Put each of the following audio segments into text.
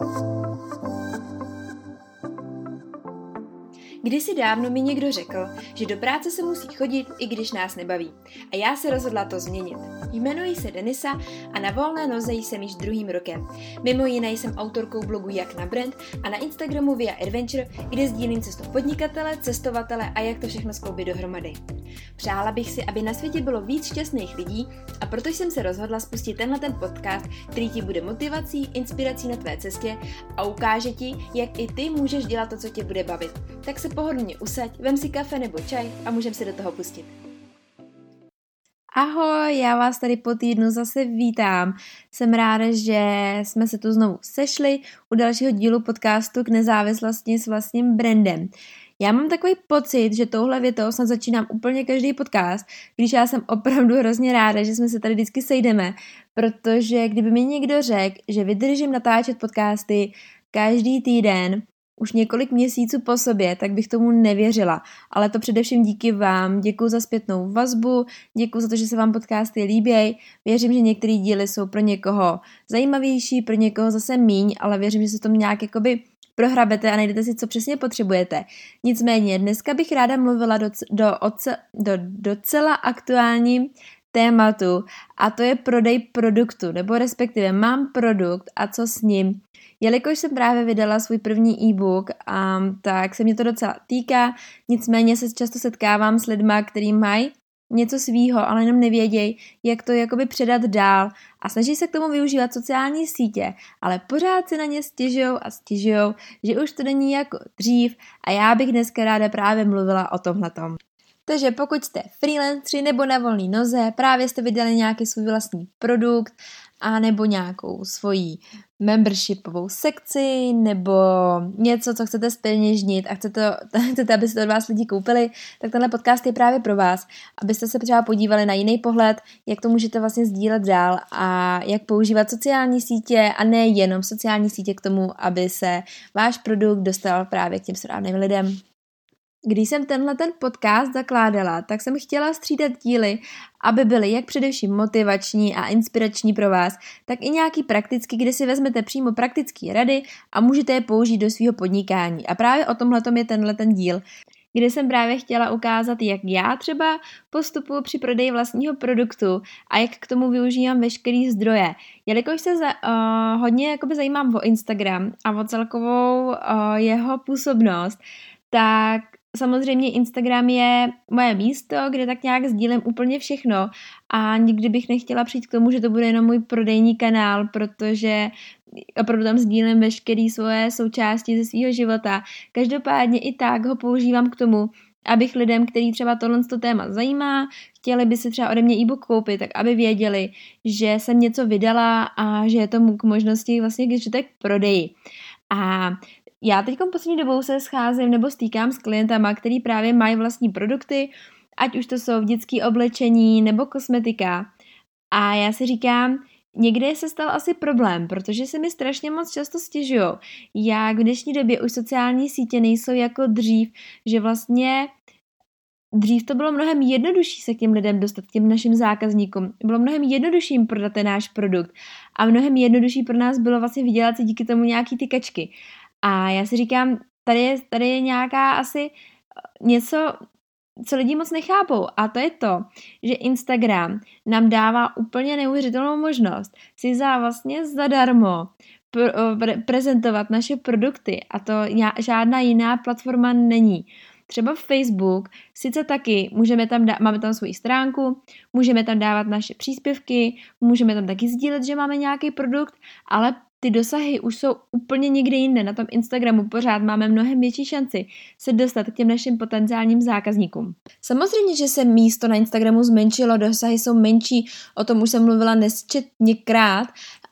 you Kdysi dávno mi někdo řekl, že do práce se musí chodit, i když nás nebaví. A já se rozhodla to změnit. Jmenuji se Denisa a na volné noze jsem již druhým rokem. Mimo jiné jsem autorkou blogu Jak na brand a na Instagramu Via Adventure, kde sdílím cestu podnikatele, cestovatele a jak to všechno skloubit dohromady. Přála bych si, aby na světě bylo víc šťastných lidí a proto jsem se rozhodla spustit tenhle ten podcast, který ti bude motivací, inspirací na tvé cestě a ukáže ti, jak i ty můžeš dělat to, co tě bude bavit. Tak se pohodlně usaď, vem si kafe nebo čaj a můžeme se do toho pustit. Ahoj, já vás tady po týdnu zase vítám. Jsem ráda, že jsme se tu znovu sešli u dalšího dílu podcastu k nezávislosti s vlastním brandem. Já mám takový pocit, že touhle větou snad začínám úplně každý podcast, když já jsem opravdu hrozně ráda, že jsme se tady vždycky sejdeme, protože kdyby mi někdo řekl, že vydržím natáčet podcasty každý týden, už několik měsíců po sobě, tak bych tomu nevěřila. Ale to především díky vám. Děkuji za zpětnou vazbu, děkuji za to, že se vám podcasty líbí. Věřím, že některé díly jsou pro někoho zajímavější, pro někoho zase míň, ale věřím, že se tom nějak jakoby prohrabete a najdete si, co přesně potřebujete. Nicméně, dneska bych ráda mluvila do, do, do docela aktuálním tématu a to je prodej produktu, nebo respektive mám produkt a co s ním. Jelikož jsem právě vydala svůj první e-book, um, tak se mě to docela týká, nicméně se často setkávám s lidma, kteří mají něco svýho, ale jenom nevědějí, jak to jakoby předat dál a snaží se k tomu využívat sociální sítě, ale pořád si na ně stěžují a stěžují, že už to není jako dřív a já bych dneska ráda právě mluvila o tomhletom. Takže pokud jste freelanceri nebo na volné noze, právě jste vydali nějaký svůj vlastní produkt a nebo nějakou svoji membershipovou sekci nebo něco, co chcete speněžnit a chcete, chcete, aby se to od vás lidi koupili, tak tenhle podcast je právě pro vás, abyste se třeba podívali na jiný pohled, jak to můžete vlastně sdílet dál a jak používat sociální sítě a ne jenom sociální sítě k tomu, aby se váš produkt dostal právě k těm správným lidem. Když jsem tenhle ten podcast zakládala, tak jsem chtěla střídat díly, aby byly jak především motivační a inspirační pro vás, tak i nějaký praktický, kde si vezmete přímo praktické rady a můžete je použít do svého podnikání. A právě o tomhle je tenhle ten díl kde jsem právě chtěla ukázat, jak já třeba postupuji při prodeji vlastního produktu a jak k tomu využívám veškerý zdroje. Jelikož se za, uh, hodně jakoby zajímám o Instagram a o celkovou uh, jeho působnost, tak samozřejmě Instagram je moje místo, kde tak nějak sdílím úplně všechno a nikdy bych nechtěla přijít k tomu, že to bude jenom můj prodejní kanál, protože opravdu tam sdílím veškeré svoje součásti ze svého života. Každopádně i tak ho používám k tomu, abych lidem, který třeba tohle téma zajímá, chtěli by si třeba ode mě e-book koupit, tak aby věděli, že jsem něco vydala a že je to k možnosti vlastně, když tak prodeji. A já teď poslední dobou se scházím nebo stýkám s klientama, který právě mají vlastní produkty, ať už to jsou dětské oblečení nebo kosmetika. A já si říkám, někde se stal asi problém, protože se mi strašně moc často stěžují, jak v dnešní době už sociální sítě nejsou jako dřív, že vlastně Dřív to bylo mnohem jednodušší se k těm lidem dostat, k těm našim zákazníkům. Bylo mnohem jednodušší jim prodat ten náš produkt. A mnohem jednodušší pro nás bylo vlastně vydělat si díky tomu nějaký ty kačky. A já si říkám, tady je, tady je nějaká asi eh, něco, co lidi moc nechápou a to je to, že Instagram nám dává úplně neuvěřitelnou možnost si za vlastně zadarmo pre- prezentovat naše produkty a to žádná jiná platforma není. Třeba Facebook, sice taky můžeme tam dá, máme tam svoji stránku, můžeme tam dávat naše příspěvky, můžeme tam taky sdílet, že máme nějaký produkt, ale ty dosahy už jsou úplně někde jinde. Na tom Instagramu pořád máme mnohem větší šanci se dostat k těm našim potenciálním zákazníkům. Samozřejmě, že se místo na Instagramu zmenšilo, dosahy jsou menší, o tom už jsem mluvila nesčetněkrát,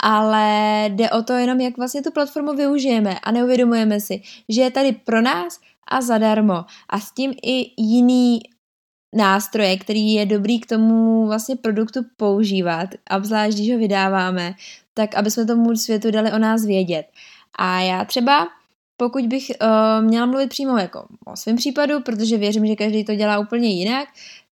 ale jde o to jenom, jak vlastně tu platformu využijeme a neuvědomujeme si, že je tady pro nás a zadarmo. A s tím i jiný nástroje, který je dobrý k tomu vlastně produktu používat, obzvlášť když ho vydáváme, tak aby jsme tomu světu dali o nás vědět. A já třeba, pokud bych uh, měla mluvit přímo jako o svém případu, protože věřím, že každý to dělá úplně jinak,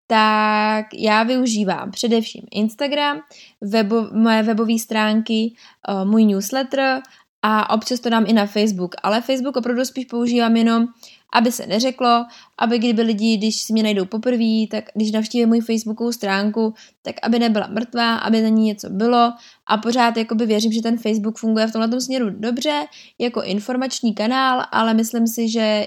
tak já využívám především Instagram, webo, moje webové stránky, uh, můj newsletter a občas to dám i na Facebook, ale Facebook opravdu spíš používám jenom, aby se neřeklo, aby kdyby lidi, když si mě najdou poprvé, tak když navštíví můj Facebookovou stránku, tak aby nebyla mrtvá, aby na ní něco bylo. A pořád jakoby věřím, že ten Facebook funguje v tomhle směru dobře, jako informační kanál, ale myslím si, že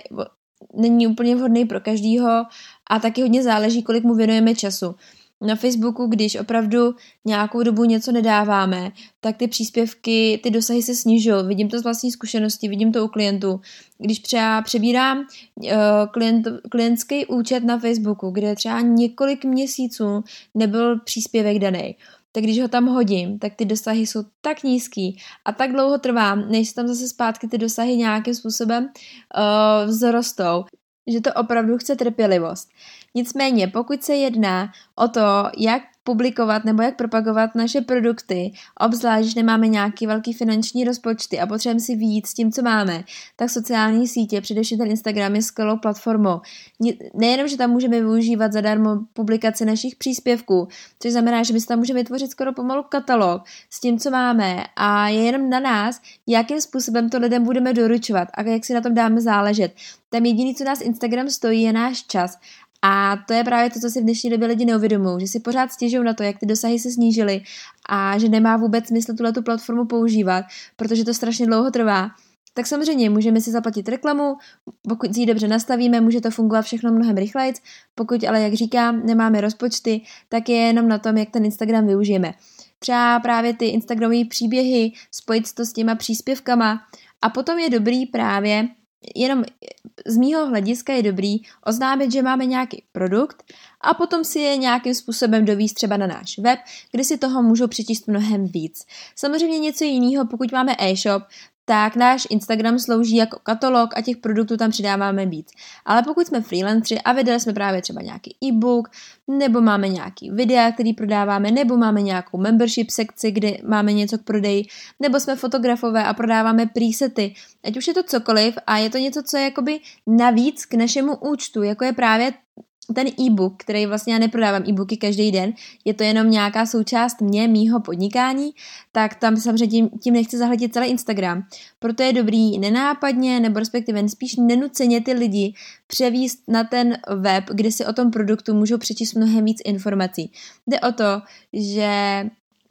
není úplně vhodný pro každýho a taky hodně záleží, kolik mu věnujeme času na Facebooku, když opravdu nějakou dobu něco nedáváme, tak ty příspěvky, ty dosahy se snižují. Vidím to z vlastní zkušenosti, vidím to u klientů. Když třeba přebírám uh, klient, klientský účet na Facebooku, kde třeba několik měsíců nebyl příspěvek daný, tak když ho tam hodím, tak ty dosahy jsou tak nízký a tak dlouho trvá, než tam zase zpátky ty dosahy nějakým způsobem uh, vzrostou, že to opravdu chce trpělivost. Nicméně, pokud se jedná o to, jak publikovat nebo jak propagovat naše produkty, obzvlášť, když nemáme nějaký velký finanční rozpočty a potřebujeme si víc s tím, co máme, tak sociální sítě, především ten Instagram je skvělou platformou. Nejenom, že tam můžeme využívat zadarmo publikaci našich příspěvků, což znamená, že my si tam můžeme vytvořit skoro pomalu katalog s tím, co máme a je jenom na nás, jakým způsobem to lidem budeme doručovat a jak si na tom dáme záležet. Tam jediný, co nás Instagram stojí, je náš čas a to je právě to, co si v dnešní době lidi neuvědomují, že si pořád stěžují na to, jak ty dosahy se snížily a že nemá vůbec smysl tuhle tu platformu používat, protože to strašně dlouho trvá. Tak samozřejmě můžeme si zaplatit reklamu, pokud si ji dobře nastavíme, může to fungovat všechno mnohem rychleji, pokud ale, jak říkám, nemáme rozpočty, tak je jenom na tom, jak ten Instagram využijeme. Třeba právě ty Instagramové příběhy, spojit to s těma příspěvkama a potom je dobrý právě jenom z mýho hlediska je dobrý oznámit, že máme nějaký produkt a potom si je nějakým způsobem dovíst třeba na náš web, kde si toho můžou přečíst mnohem víc. Samozřejmě něco jiného, pokud máme e-shop, tak náš Instagram slouží jako katalog a těch produktů tam přidáváme víc. Ale pokud jsme freelanceri a vydali jsme právě třeba nějaký e-book, nebo máme nějaký videa, který prodáváme, nebo máme nějakou membership sekci, kde máme něco k prodeji, nebo jsme fotografové a prodáváme presety, ať už je to cokoliv a je to něco, co je jakoby navíc k našemu účtu, jako je právě ten e-book, který vlastně já neprodávám e-booky každý den, je to jenom nějaká součást mě, mýho podnikání, tak tam samozřejmě tím, tím nechci zahledět celý Instagram. Proto je dobrý nenápadně, nebo respektive spíš nenuceně ty lidi převíst na ten web, kde si o tom produktu můžou přečíst mnohem víc informací. Jde o to, že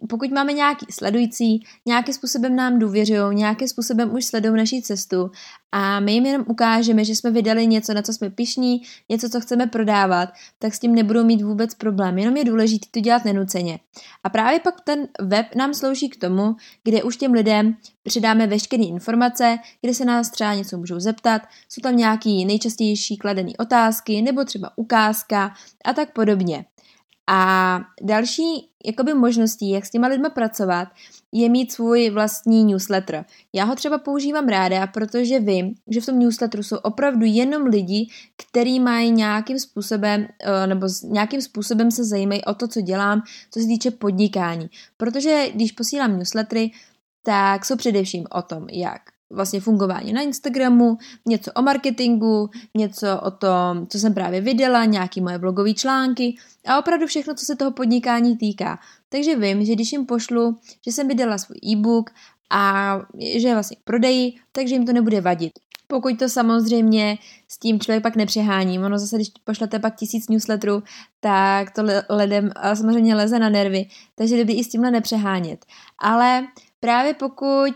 pokud máme nějaký sledující, nějakým způsobem nám důvěřují, nějakým způsobem už sledují naší cestu a my jim jenom ukážeme, že jsme vydali něco, na co jsme pišní, něco, co chceme prodávat, tak s tím nebudou mít vůbec problém. Jenom je důležité to dělat nenuceně. A právě pak ten web nám slouží k tomu, kde už těm lidem přidáme veškeré informace, kde se nás třeba něco můžou zeptat, jsou tam nějaký nejčastější kladené otázky nebo třeba ukázka a tak podobně. A další jakoby možností, jak s těma lidma pracovat, je mít svůj vlastní newsletter. Já ho třeba používám ráda, protože vím, že v tom newsletteru jsou opravdu jenom lidi, kteří mají nějakým způsobem, eh, nebo nějakým způsobem se zajímají o to, co dělám, co se týče podnikání. Protože když posílám newslettery, tak jsou především o tom, jak vlastně fungování na Instagramu, něco o marketingu, něco o tom, co jsem právě viděla, nějaký moje blogové články a opravdu všechno, co se toho podnikání týká. Takže vím, že když jim pošlu, že jsem vydala svůj e-book a že je vlastně prodeji, takže jim to nebude vadit. Pokud to samozřejmě s tím člověk pak nepřehání, ono zase, když pošlete pak tisíc newsletterů, tak to lidem samozřejmě leze na nervy, takže dobrý i s tímhle nepřehánět. Ale právě pokud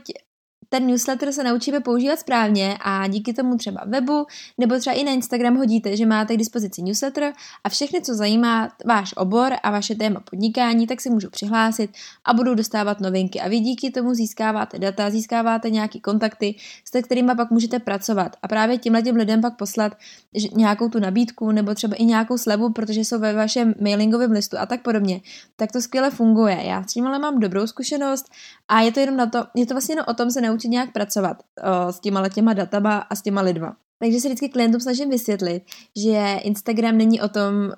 ten newsletter se naučíme používat správně a díky tomu třeba webu nebo třeba i na Instagram hodíte, že máte k dispozici newsletter a všechny, co zajímá váš obor a vaše téma podnikání, tak si můžou přihlásit a budou dostávat novinky. A vy díky tomu získáváte data, získáváte nějaký kontakty, s kterými pak můžete pracovat. A právě tímhle těm lidem pak poslat nějakou tu nabídku nebo třeba i nějakou slevu, protože jsou ve vašem mailingovém listu a tak podobně, tak to skvěle funguje. Já s tím ale mám dobrou zkušenost a je to jenom na to, je to vlastně jenom o tom se naučit naučit nějak pracovat o, s těma těma datama a s těma lidma. Takže se vždycky klientům snažím vysvětlit, že Instagram není o tom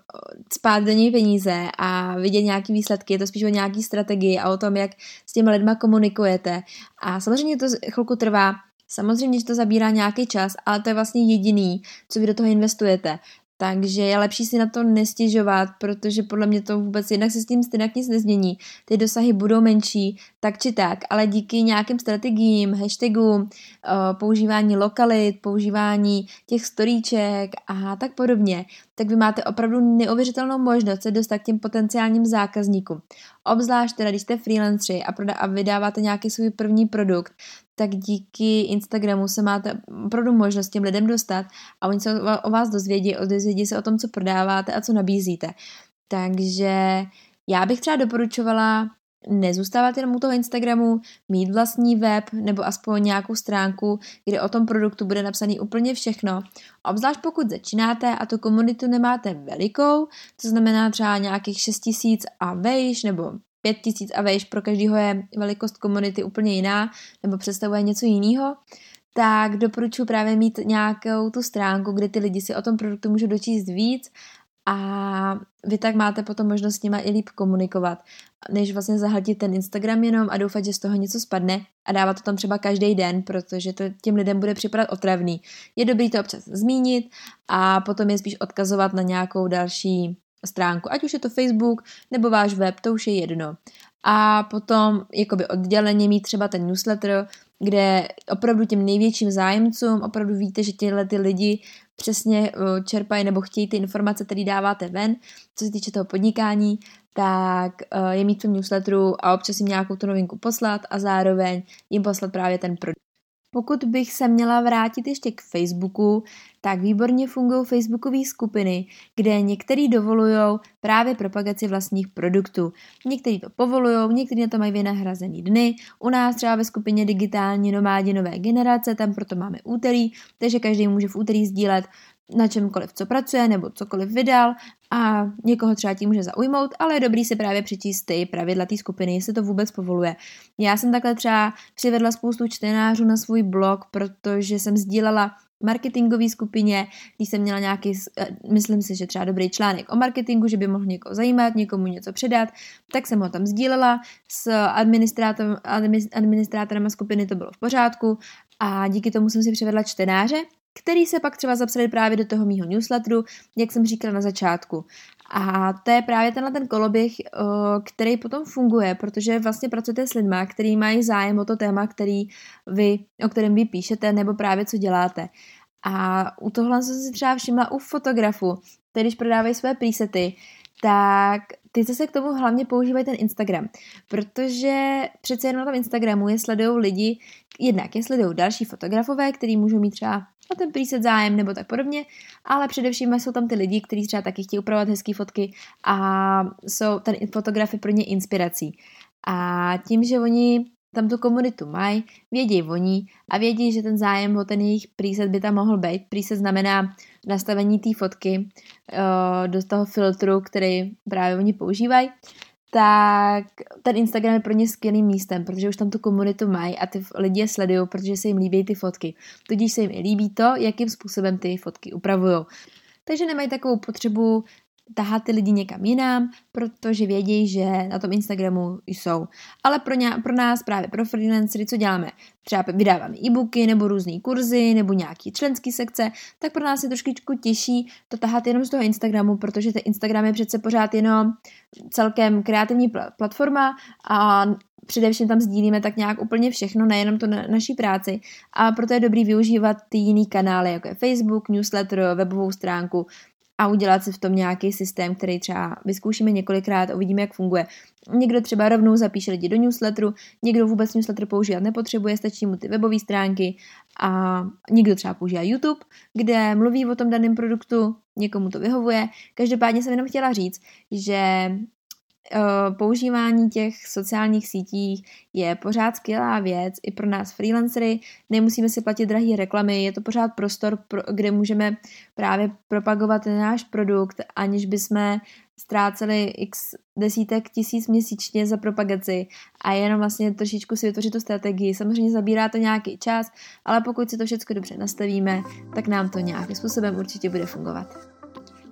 spát do něj peníze a vidět nějaký výsledky, je to spíš o nějaký strategii a o tom, jak s těma lidma komunikujete. A samozřejmě to chvilku trvá, samozřejmě, že to zabírá nějaký čas, ale to je vlastně jediný, co vy do toho investujete. Takže je lepší si na to nestěžovat, protože podle mě to vůbec jednak se s tím stejně nic nezmění. Ty dosahy budou menší, tak či tak, ale díky nějakým strategiím, hashtagům, eh, používání lokalit, používání těch storíček a tak podobně, tak vy máte opravdu neuvěřitelnou možnost se dostat k těm potenciálním zákazníkům. Obzvlášť teda, když jste freelanceri a, a vydáváte nějaký svůj první produkt, tak díky Instagramu se máte opravdu možnost těm lidem dostat a oni se o vás dozvědí, dozvědí se o tom, co prodáváte a co nabízíte. Takže já bych třeba doporučovala nezůstávat jenom u toho Instagramu, mít vlastní web nebo aspoň nějakou stránku, kde o tom produktu bude napsaný úplně všechno. Obzvlášť pokud začínáte a tu komunitu nemáte velikou, to znamená třeba nějakých 6000 a vejš nebo 5000 a vejš, pro každého je velikost komunity úplně jiná nebo představuje něco jiného, tak doporučuji právě mít nějakou tu stránku, kde ty lidi si o tom produktu můžou dočíst víc a vy tak máte potom možnost s nima i líp komunikovat, než vlastně zahltit ten Instagram jenom a doufat, že z toho něco spadne a dávat to tam třeba každý den, protože to těm lidem bude připadat otravný. Je dobrý to občas zmínit a potom je spíš odkazovat na nějakou další stránku, ať už je to Facebook nebo váš web, to už je jedno. A potom jakoby odděleně mít třeba ten newsletter, kde opravdu těm největším zájemcům opravdu víte, že tyhle ty lidi přesně čerpají nebo chtějí ty informace, které dáváte ven, co se týče toho podnikání, tak je mít v tom newsletteru a občas jim nějakou tu novinku poslat a zároveň jim poslat právě ten produkt. Pokud bych se měla vrátit ještě k Facebooku, tak výborně fungují facebookové skupiny, kde některý dovolují právě propagaci vlastních produktů. Někteří to povolují, někteří na to mají vynahrazený dny. U nás třeba ve skupině digitální nomádi nové generace, tam proto máme úterý, takže každý může v úterý sdílet na čemkoliv, co pracuje, nebo cokoliv vydal a někoho třeba tím může zaujmout, ale je dobrý si právě přečíst ty pravidla té skupiny, jestli to vůbec povoluje. Já jsem takhle třeba přivedla spoustu čtenářů na svůj blog, protože jsem sdílela marketingové skupině, když jsem měla nějaký, eh, myslím si, že třeba dobrý článek o marketingu, že by mohl někoho zajímat, někomu něco předat, tak jsem ho tam sdílela s administrátorem, administrátorem skupiny, to bylo v pořádku a díky tomu jsem si přivedla čtenáře, který se pak třeba zapsali právě do toho mýho newsletteru, jak jsem říkala na začátku. A to je právě tenhle ten koloběh, který potom funguje, protože vlastně pracujete s lidmi, který mají zájem o to téma, který vy, o kterém vy píšete, nebo právě co děláte. A u tohle jsem si třeba všimla u fotografu, který když prodávají své presety, tak ty zase k tomu hlavně používají ten Instagram, protože přece jenom na tom Instagramu je sledují lidi, jednak je sledují další fotografové, kteří můžou mít třeba na ten preset zájem nebo tak podobně, ale především jsou tam ty lidi, kteří třeba taky chtějí upravovat hezké fotky a jsou ten fotografy pro ně inspirací. A tím, že oni tam tu komunitu mají, vědí oni a vědí, že ten zájem o ten jejich preset by tam mohl být. Preset znamená nastavení té fotky uh, do toho filtru, který právě oni používají tak ten Instagram je pro ně skvělým místem, protože už tam tu komunitu mají a ty lidi je sledují, protože se jim líbí ty fotky. Tudíž se jim i líbí to, jakým způsobem ty fotky upravují. Takže nemají takovou potřebu tahat ty lidi někam jinam, protože vědí, že na tom Instagramu jsou. Ale pro, ně, pro nás, právě pro freelancery, co děláme? Třeba vydáváme e-booky nebo různé kurzy nebo nějaký členský sekce, tak pro nás je trošičku těžší to tahat jenom z toho Instagramu, protože ten Instagram je přece pořád jenom celkem kreativní platforma a především tam sdílíme tak nějak úplně všechno, nejenom to na naší práci a proto je dobrý využívat ty jiný kanály, jako je Facebook, newsletter, webovou stránku, a udělat si v tom nějaký systém, který třeba vyzkoušíme několikrát a uvidíme, jak funguje. Někdo třeba rovnou zapíše lidi do newsletteru, někdo vůbec newsletter používat nepotřebuje, stačí mu ty webové stránky a někdo třeba používá YouTube, kde mluví o tom daném produktu, někomu to vyhovuje. Každopádně jsem jenom chtěla říct, že používání těch sociálních sítí je pořád skvělá věc i pro nás freelancery. Nemusíme si platit drahé reklamy, je to pořád prostor, kde můžeme právě propagovat náš produkt, aniž bychom ztráceli x desítek tisíc měsíčně za propagaci a jenom vlastně trošičku si vytvořit tu strategii. Samozřejmě zabírá to nějaký čas, ale pokud si to všechno dobře nastavíme, tak nám to nějakým způsobem určitě bude fungovat.